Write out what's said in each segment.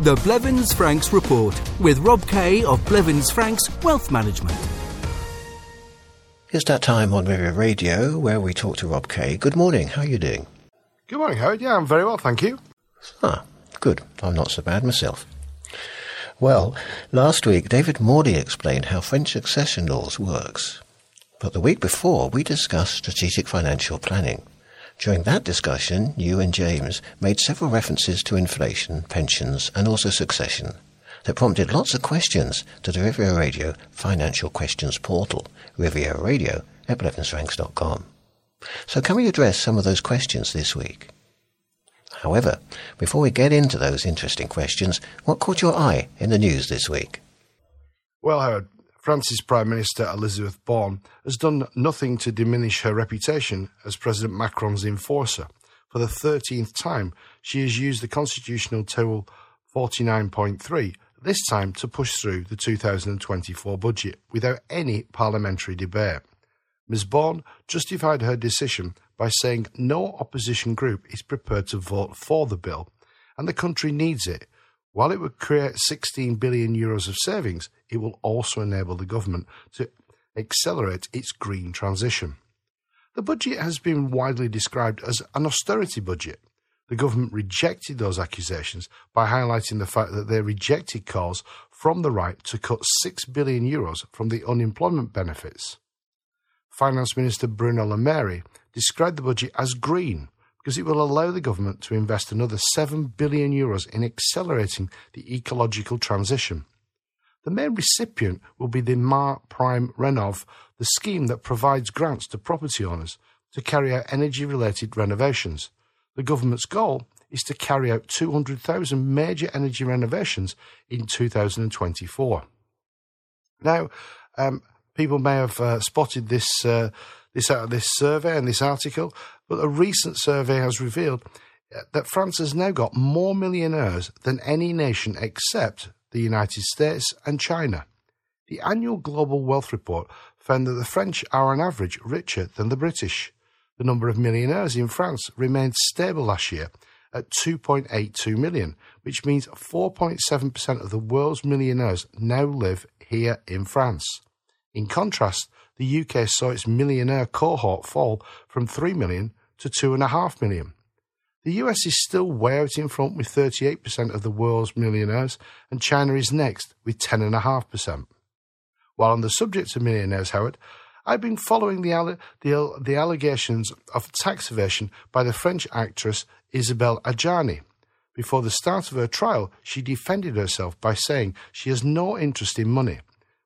The Blevins Franks Report with Rob Kay of Blevins Franks Wealth Management. It's that time on Riviera Radio where we talk to Rob Kay. Good morning. How are you doing? Good morning, Howard. Yeah, I'm very well, thank you. Ah, good. I'm not so bad myself. Well, last week David Morley explained how French succession laws works. But the week before we discussed strategic financial planning. During that discussion, you and James made several references to inflation, pensions, and also succession that prompted lots of questions to the Riviera Radio Financial Questions portal, Riviera Radio at blevinsfranks.com. So can we address some of those questions this week? However, before we get into those interesting questions, what caught your eye in the news this week? Well, Howard, France's Prime Minister Elizabeth Borne has done nothing to diminish her reputation as President Macron's enforcer. For the 13th time, she has used the constitutional tool 49.3, this time to push through the 2024 budget without any parliamentary debate. Ms. Borne justified her decision by saying no opposition group is prepared to vote for the bill, and the country needs it while it would create 16 billion euros of savings, it will also enable the government to accelerate its green transition. The budget has been widely described as an austerity budget. The government rejected those accusations by highlighting the fact that they rejected calls from the right to cut 6 billion euros from the unemployment benefits. Finance Minister Bruno Le Maire described the budget as green because it will allow the government to invest another 7 billion euros in accelerating the ecological transition. The main recipient will be the MaPrimeRénov', the scheme that provides grants to property owners to carry out energy related renovations. The government's goal is to carry out 200,000 major energy renovations in 2024. Now, um, people may have uh, spotted this uh, this uh, this survey and this article, but a recent survey has revealed uh, that France has now got more millionaires than any nation except the United States and China. The annual Global Wealth Report found that the French are on average richer than the British. The number of millionaires in France remained stable last year at 2.82 million, which means 4.7% of the world's millionaires now live here in France. In contrast, the UK saw its millionaire cohort fall from 3 million to 2.5 million. The US is still way out in front with 38% of the world's millionaires, and China is next with 10.5%. While on the subject of millionaires, Howard, I've been following the, the, the allegations of tax evasion by the French actress Isabelle Adjani. Before the start of her trial, she defended herself by saying she has no interest in money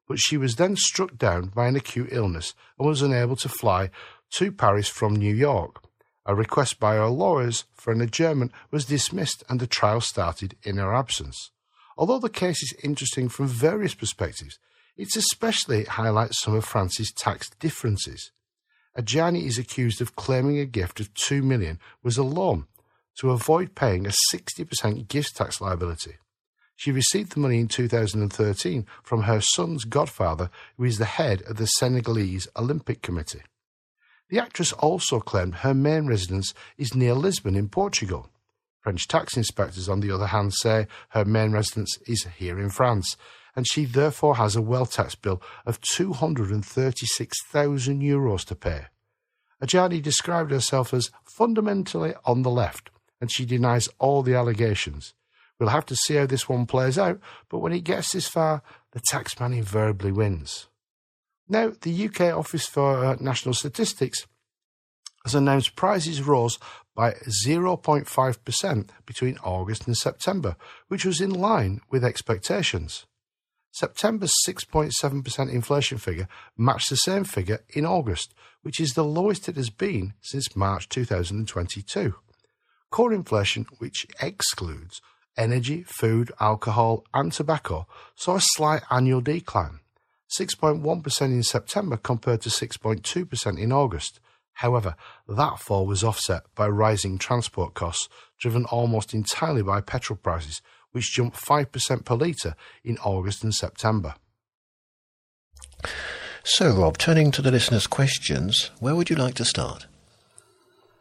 but she was then struck down by an acute illness and was unable to fly to Paris from New York. A request by her lawyers for an adjournment was dismissed and the trial started in her absence. Although the case is interesting from various perspectives, it especially highlights some of France's tax differences. Adjani is accused of claiming a gift of 2 million was a loan to avoid paying a 60% gift tax liability. She received the money in 2013 from her son's godfather, who is the head of the Senegalese Olympic Committee. The actress also claimed her main residence is near Lisbon in Portugal. French tax inspectors, on the other hand, say her main residence is here in France, and she therefore has a wealth tax bill of 236,000 euros to pay. Adjani described herself as fundamentally on the left, and she denies all the allegations. We'll have to see how this one plays out, but when it gets this far, the taxman invariably wins. Now, the UK Office for uh, National Statistics has announced prices rose by 0.5% between August and September, which was in line with expectations. September's 6.7% inflation figure matched the same figure in August, which is the lowest it has been since March 2022. Core inflation, which excludes energy, food, alcohol, and tobacco saw a slight annual decline, 6.1% in September compared to 6.2% in August. However, that fall was offset by rising transport costs, driven almost entirely by petrol prices, which jumped 5% per litre in August and September. So, Rob, turning to the listeners' questions, where would you like to start?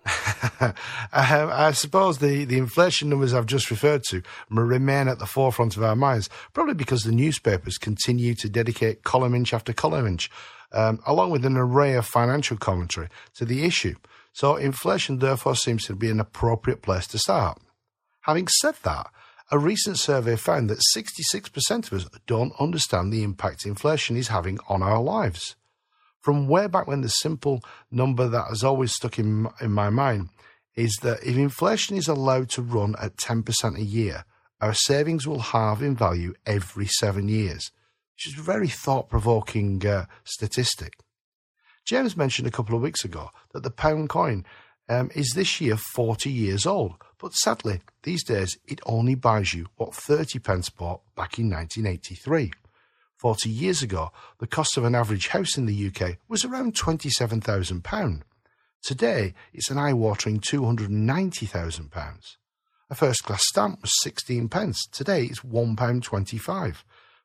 I suppose the, the inflation numbers I've just referred to remain at the forefront of our minds, probably because the newspapers continue to dedicate column inch after column inch, um, along with an array of financial commentary to the issue. So inflation therefore seems to be an appropriate place to start. Having said that, a recent survey found that 66% of us don't understand the impact inflation is having on our lives. From way back when, the simple number that has always stuck in, in my mind is that if inflation is allowed to run at 10% a year, our savings will halve in value every seven years, which is a very thought provoking uh, statistic. James mentioned a couple of weeks ago that the pound coin um, is this year 40 years old, but sadly, these days it only buys you what 30 pence bought back in 1983. 40 years ago, the cost of an average house in the UK was around £27,000. Today, it's an eye-watering £290,000. A first-class stamp was 16 pence. Today, it's £1.25.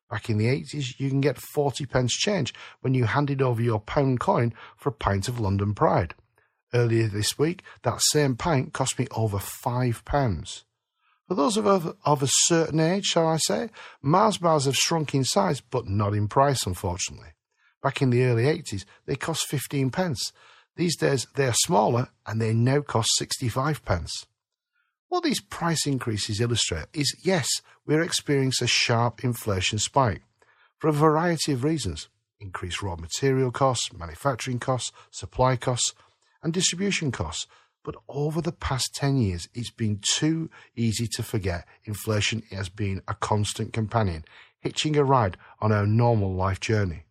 Back in the 80s, you can get 40 pence change when you handed over your pound coin for a pint of London Pride. Earlier this week, that same pint cost me over £5. For those of, of a certain age, shall I say, Mars bars have shrunk in size, but not in price, unfortunately. Back in the early 80s, they cost 15 pence. These days, they are smaller and they now cost 65 pence. What these price increases illustrate is yes, we're experiencing a sharp inflation spike for a variety of reasons increased raw material costs, manufacturing costs, supply costs, and distribution costs. But over the past 10 years, it's been too easy to forget inflation has been a constant companion, hitching a ride on our normal life journey.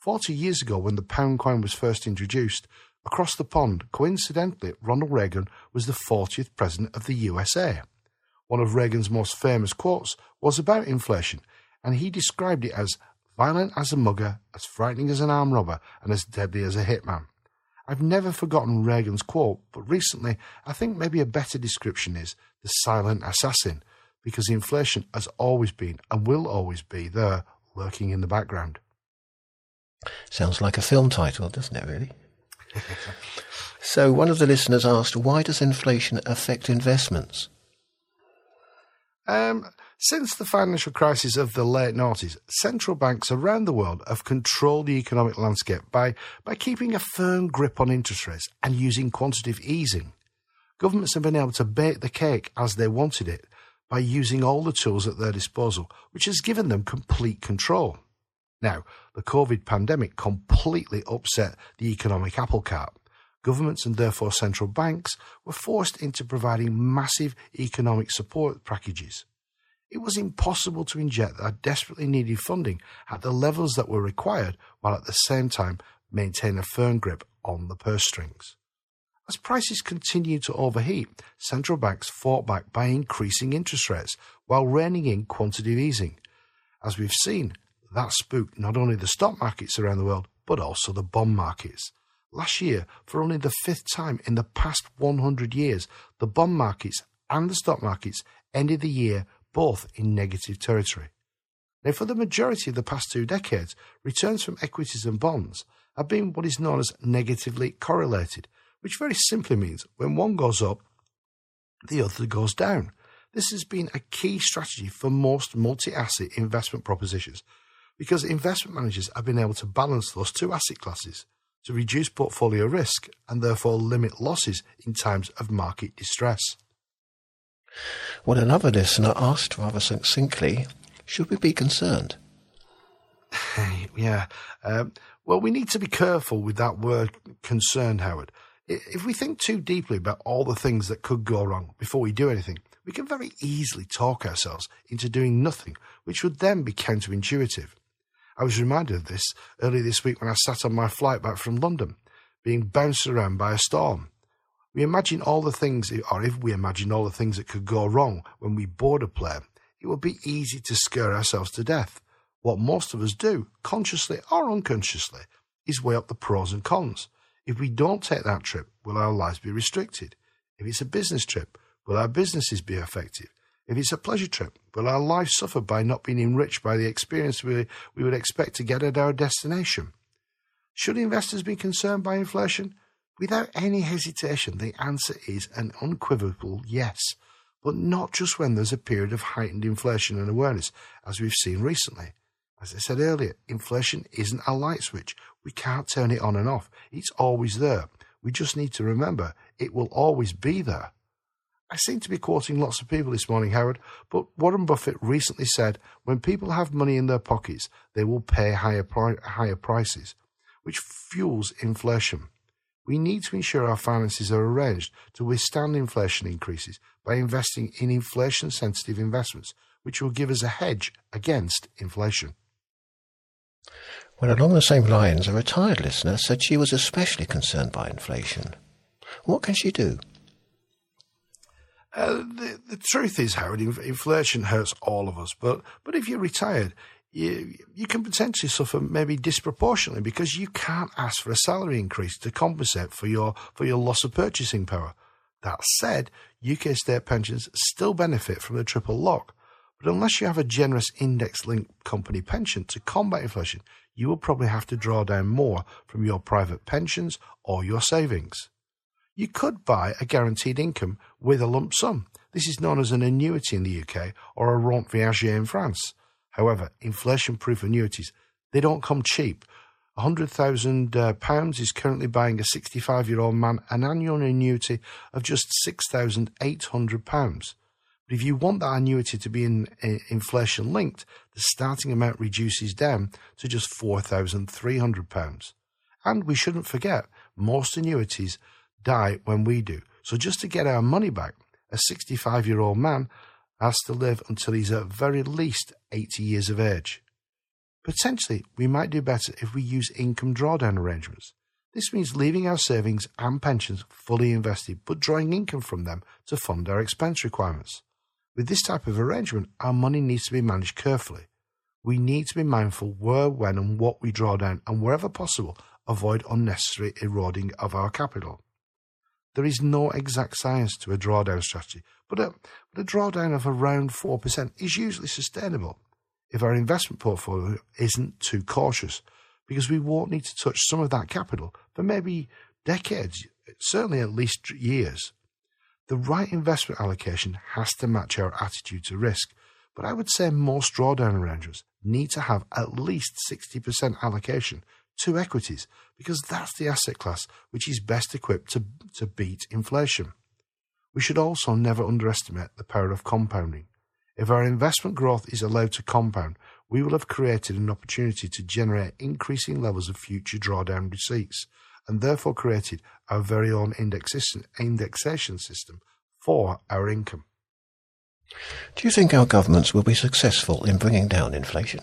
40 years ago, when the pound coin was first introduced, across the pond, coincidentally, Ronald Reagan was the 40th president of the USA. One of Reagan's most famous quotes was about inflation, and he described it as violent as a mugger, as frightening as an armed robber, and as deadly as a hitman. I've never forgotten Reagan's quote, but recently I think maybe a better description is the silent assassin, because inflation has always been and will always be there, lurking in the background. Sounds like a film title, doesn't it, really? so, one of the listeners asked, why does inflation affect investments? Um, since the financial crisis of the late noughties, central banks around the world have controlled the economic landscape by, by keeping a firm grip on interest rates and using quantitative easing. Governments have been able to bake the cake as they wanted it by using all the tools at their disposal, which has given them complete control. Now, the COVID pandemic completely upset the economic apple cart. Governments and therefore central banks were forced into providing massive economic support packages. It was impossible to inject that desperately needed funding at the levels that were required while at the same time maintain a firm grip on the purse strings. As prices continued to overheat, central banks fought back by increasing interest rates while reining in quantitative easing. As we've seen, that spooked not only the stock markets around the world, but also the bond markets. Last year, for only the fifth time in the past 100 years, the bond markets and the stock markets ended the year both in negative territory. Now, for the majority of the past two decades, returns from equities and bonds have been what is known as negatively correlated, which very simply means when one goes up, the other goes down. This has been a key strategy for most multi asset investment propositions because investment managers have been able to balance those two asset classes to reduce portfolio risk and therefore limit losses in times of market distress. Well, another listener asked rather succinctly, should we be concerned? yeah. Um, well, we need to be careful with that word concerned, Howard. If we think too deeply about all the things that could go wrong before we do anything, we can very easily talk ourselves into doing nothing, which would then be counterintuitive. I was reminded of this early this week when I sat on my flight back from London, being bounced around by a storm. We imagine all the things, or if we imagine all the things that could go wrong when we board a plane, it would be easy to scare ourselves to death. What most of us do, consciously or unconsciously, is weigh up the pros and cons. If we don't take that trip, will our lives be restricted? If it's a business trip, will our businesses be affected? If it's a pleasure trip, will our life suffer by not being enriched by the experience we, we would expect to get at our destination? Should investors be concerned by inflation? Without any hesitation, the answer is an unequivocal yes, but not just when there's a period of heightened inflation and awareness, as we've seen recently. As I said earlier, inflation isn't a light switch. We can't turn it on and off. It's always there. We just need to remember it will always be there. I seem to be quoting lots of people this morning, Howard, but Warren Buffett recently said when people have money in their pockets, they will pay higher, pri- higher prices, which fuels inflation. We need to ensure our finances are arranged to withstand inflation increases by investing in inflation sensitive investments, which will give us a hedge against inflation. Well, along the same lines, a retired listener said she was especially concerned by inflation. What can she do? Uh, the, the truth is, Howard, inflation hurts all of us. But but if you're retired, you you can potentially suffer maybe disproportionately because you can't ask for a salary increase to compensate for your for your loss of purchasing power. That said, UK state pensions still benefit from the triple lock. But unless you have a generous index linked company pension to combat inflation, you will probably have to draw down more from your private pensions or your savings. You could buy a guaranteed income with a lump sum. This is known as an annuity in the UK or a rente viager in France. However, inflation-proof annuities, they don't come cheap. £100,000 uh, is currently buying a 65-year-old man an annual annuity of just £6,800. But if you want that annuity to be in, uh, inflation linked, the starting amount reduces down to just £4,300. And we shouldn't forget, most annuities die when we do. So just to get our money back, a 65 year old man has to live until he's at very least 80 years of age. Potentially, we might do better if we use income drawdown arrangements. This means leaving our savings and pensions fully invested, but drawing income from them to fund our expense requirements. With this type of arrangement, our money needs to be managed carefully. We need to be mindful where, when, and what we draw down, and wherever possible, avoid unnecessary eroding of our capital. There is no exact science to a drawdown strategy, but a, but a drawdown of around 4% is usually sustainable if our investment portfolio isn't too cautious, because we won't need to touch some of that capital for maybe decades, certainly at least years. The right investment allocation has to match our attitude to risk, but I would say most drawdown arrangements need to have at least 60% allocation to equities because that's the asset class which is best equipped to, to beat inflation. We should also never underestimate the power of compounding. If our investment growth is allowed to compound, we will have created an opportunity to generate increasing levels of future drawdown receipts and therefore created our very own indexation system for our income. Do you think our governments will be successful in bringing down inflation?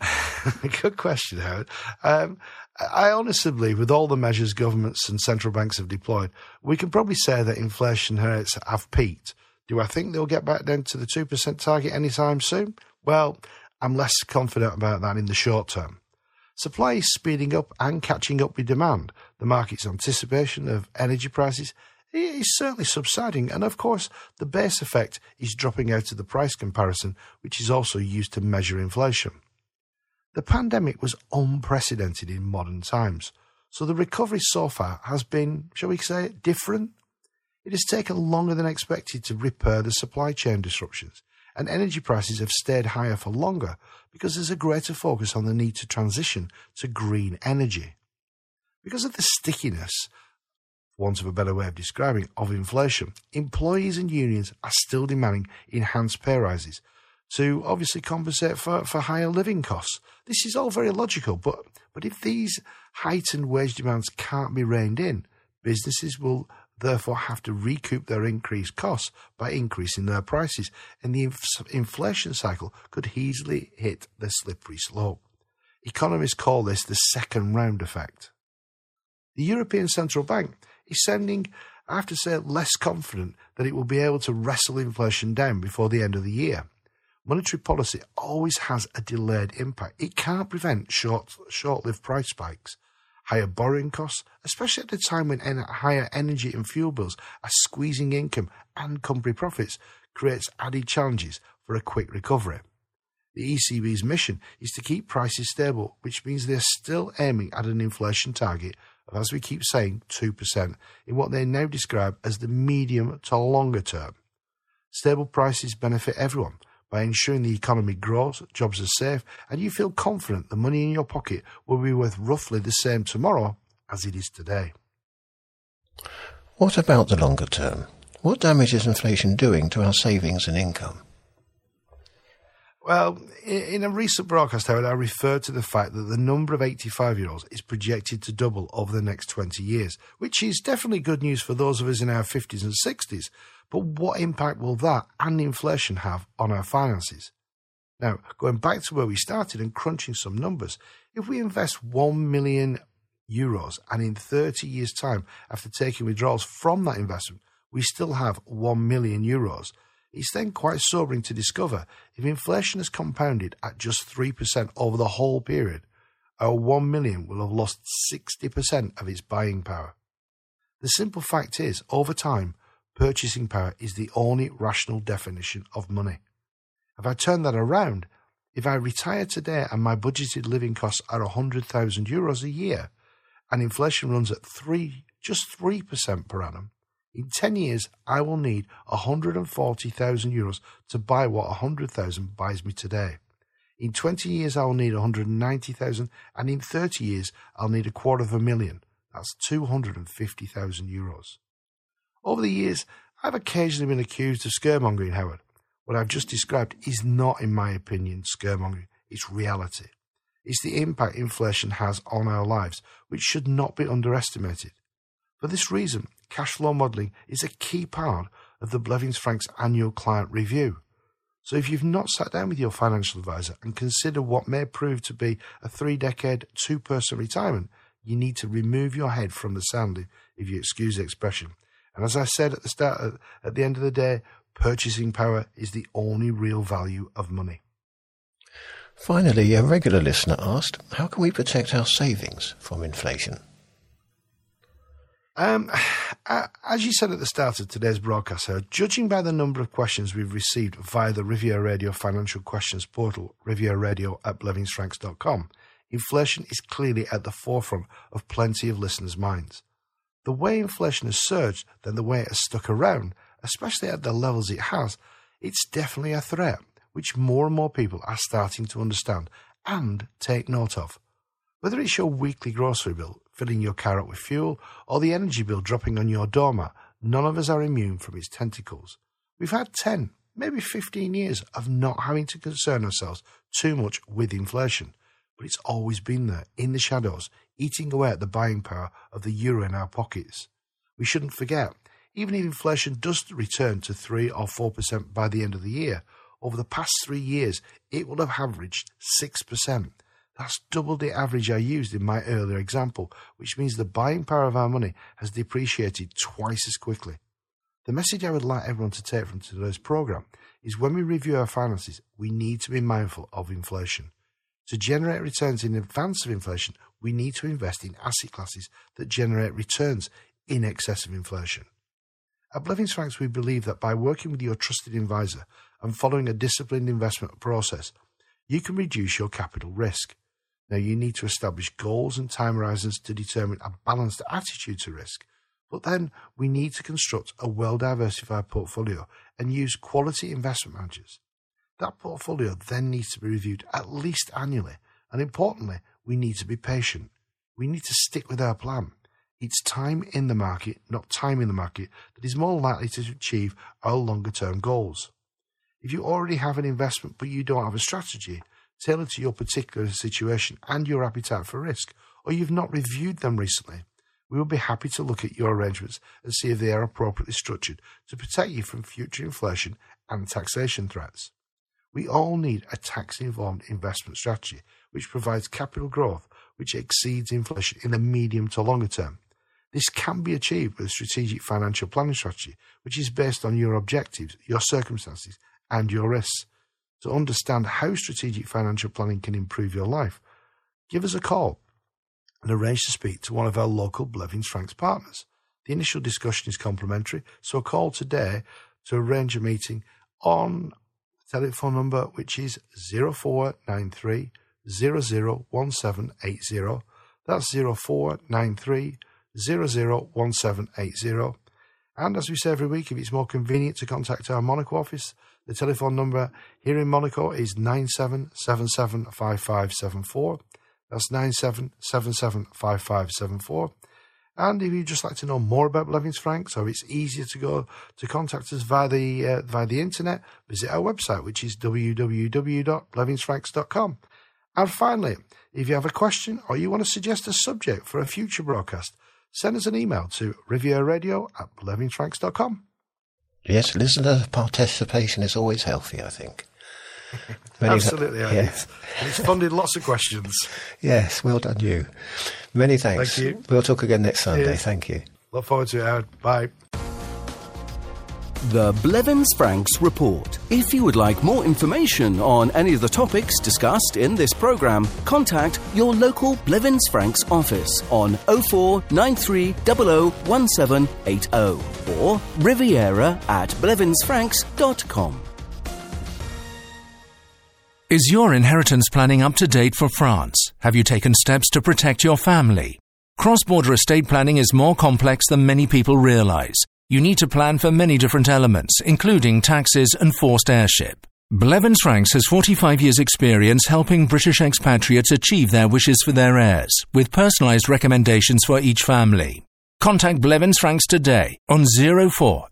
Good question, Howard. Um, I honestly believe, with all the measures governments and central banks have deployed, we can probably say that inflation rates have peaked. Do I think they'll get back down to the 2% target anytime soon? Well, I'm less confident about that in the short term. Supply is speeding up and catching up with demand. The market's anticipation of energy prices is certainly subsiding, and of course, the base effect is dropping out of the price comparison, which is also used to measure inflation. The pandemic was unprecedented in modern times, so the recovery so far has been, shall we say, different. It has taken longer than expected to repair the supply chain disruptions, and energy prices have stayed higher for longer because there's a greater focus on the need to transition to green energy. Because of the stickiness, for want of a better way of describing, of inflation, employees and unions are still demanding enhanced pay rises to obviously compensate for, for higher living costs. This is all very logical, but, but if these heightened wage demands can't be reined in, businesses will therefore have to recoup their increased costs by increasing their prices, and the inf- inflation cycle could easily hit the slippery slope. Economists call this the second round effect. The European Central Bank is sounding, I have to say, less confident that it will be able to wrestle inflation down before the end of the year monetary policy always has a delayed impact. It can't prevent short, short-lived price spikes, higher borrowing costs, especially at a time when en- higher energy and fuel bills are squeezing income and company profits, creates added challenges for a quick recovery. The ECB's mission is to keep prices stable, which means they're still aiming at an inflation target of, as we keep saying, 2% in what they now describe as the medium to longer term. Stable prices benefit everyone by ensuring the economy grows, jobs are safe, and you feel confident the money in your pocket will be worth roughly the same tomorrow as it is today. What about the longer term? What damage is inflation doing to our savings and income? Well, in a recent broadcast, Howard, I referred to the fact that the number of 85 year olds is projected to double over the next 20 years, which is definitely good news for those of us in our 50s and 60s. But what impact will that and inflation have on our finances? Now, going back to where we started and crunching some numbers, if we invest 1 million euros and in 30 years' time, after taking withdrawals from that investment, we still have 1 million euros, it's then quite sobering to discover if inflation has compounded at just 3% over the whole period, our 1 million will have lost 60% of its buying power. The simple fact is, over time, purchasing power is the only rational definition of money. If I turn that around, if I retire today and my budgeted living costs are 100,000 euros a year and inflation runs at 3 just 3% per annum, in 10 years I will need 140,000 euros to buy what 100,000 buys me today. In 20 years I will need 190,000 and in 30 years I'll need a quarter of a million. That's 250,000 euros. Over the years, I've occasionally been accused of scaremongering, Howard. What I've just described is not, in my opinion, scaremongering, it's reality. It's the impact inflation has on our lives, which should not be underestimated. For this reason, cash flow modelling is a key part of the Blevins Franks annual client review. So if you've not sat down with your financial advisor and considered what may prove to be a three decade, two person retirement, you need to remove your head from the sand, if you excuse the expression, and as I said at the start, at the end of the day, purchasing power is the only real value of money. Finally, a regular listener asked, how can we protect our savings from inflation? Um, as you said at the start of today's broadcast, sir, judging by the number of questions we've received via the Riviera Radio financial questions portal, Riviera Radio at blevinsfranks.com, inflation is clearly at the forefront of plenty of listeners' minds the way inflation has surged than the way it has stuck around, especially at the levels it has, it's definitely a threat which more and more people are starting to understand and take note of. Whether it's your weekly grocery bill, filling your car up with fuel, or the energy bill dropping on your doormat, none of us are immune from its tentacles. We've had 10, maybe 15 years of not having to concern ourselves too much with inflation, but it's always been there, in the shadows, eating away at the buying power of the euro in our pockets. We shouldn't forget, even if inflation does return to 3 or 4% by the end of the year, over the past three years it will have averaged 6%. That's double the average I used in my earlier example, which means the buying power of our money has depreciated twice as quickly. The message I would like everyone to take from today's program is when we review our finances, we need to be mindful of inflation. To generate returns in advance of inflation, we need to invest in asset classes that generate returns in excess of inflation. At Blevins Franks, we believe that by working with your trusted advisor and following a disciplined investment process, you can reduce your capital risk. Now, you need to establish goals and time horizons to determine a balanced attitude to risk, but then we need to construct a well diversified portfolio and use quality investment managers. That portfolio then needs to be reviewed at least annually, and importantly, we need to be patient. We need to stick with our plan. It's time in the market, not time in the market, that is more likely to achieve our longer term goals. If you already have an investment but you don't have a strategy tailored to your particular situation and your appetite for risk, or you've not reviewed them recently, we will be happy to look at your arrangements and see if they are appropriately structured to protect you from future inflation and taxation threats. We all need a tax informed investment strategy which provides capital growth which exceeds inflation in the medium to longer term. This can be achieved with a strategic financial planning strategy, which is based on your objectives, your circumstances, and your risks. To understand how strategic financial planning can improve your life, give us a call and arrange to speak to one of our local Blevins Franks partners. The initial discussion is complimentary, so call today to arrange a meeting on telephone number which is 0493 001780. That's 0493 001780. And as we say every week, if it's more convenient to contact our Monaco office, the telephone number here in Monaco is 97775574. That's 97775574. And if you'd just like to know more about Blevins Franks, or it's easier to go to contact us via the uh, via the internet, visit our website, which is www.blevinsfranks.com. And finally, if you have a question or you want to suggest a subject for a future broadcast, send us an email to rivieradio at blevinsfranks.com. Yes, listener participation is always healthy, I think. Many Absolutely, th- yes. And it's funded lots of questions. Yes, well done you. Many thanks. Thank you. We'll talk again next Sunday. Cheers. Thank you. Look forward to it, Howard. Bye. The Blevins Franks Report. If you would like more information on any of the topics discussed in this programme, contact your local Blevins Franks office on 0493 001780 or riviera at blevinsfranks.com. Is your inheritance planning up to date for France? Have you taken steps to protect your family? Cross border estate planning is more complex than many people realize. You need to plan for many different elements, including taxes and forced heirship. Blevins Franks has 45 years' experience helping British expatriates achieve their wishes for their heirs, with personalised recommendations for each family. Contact Blevins Franks today on 04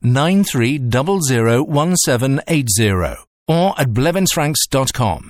or at blevinsfranks.com.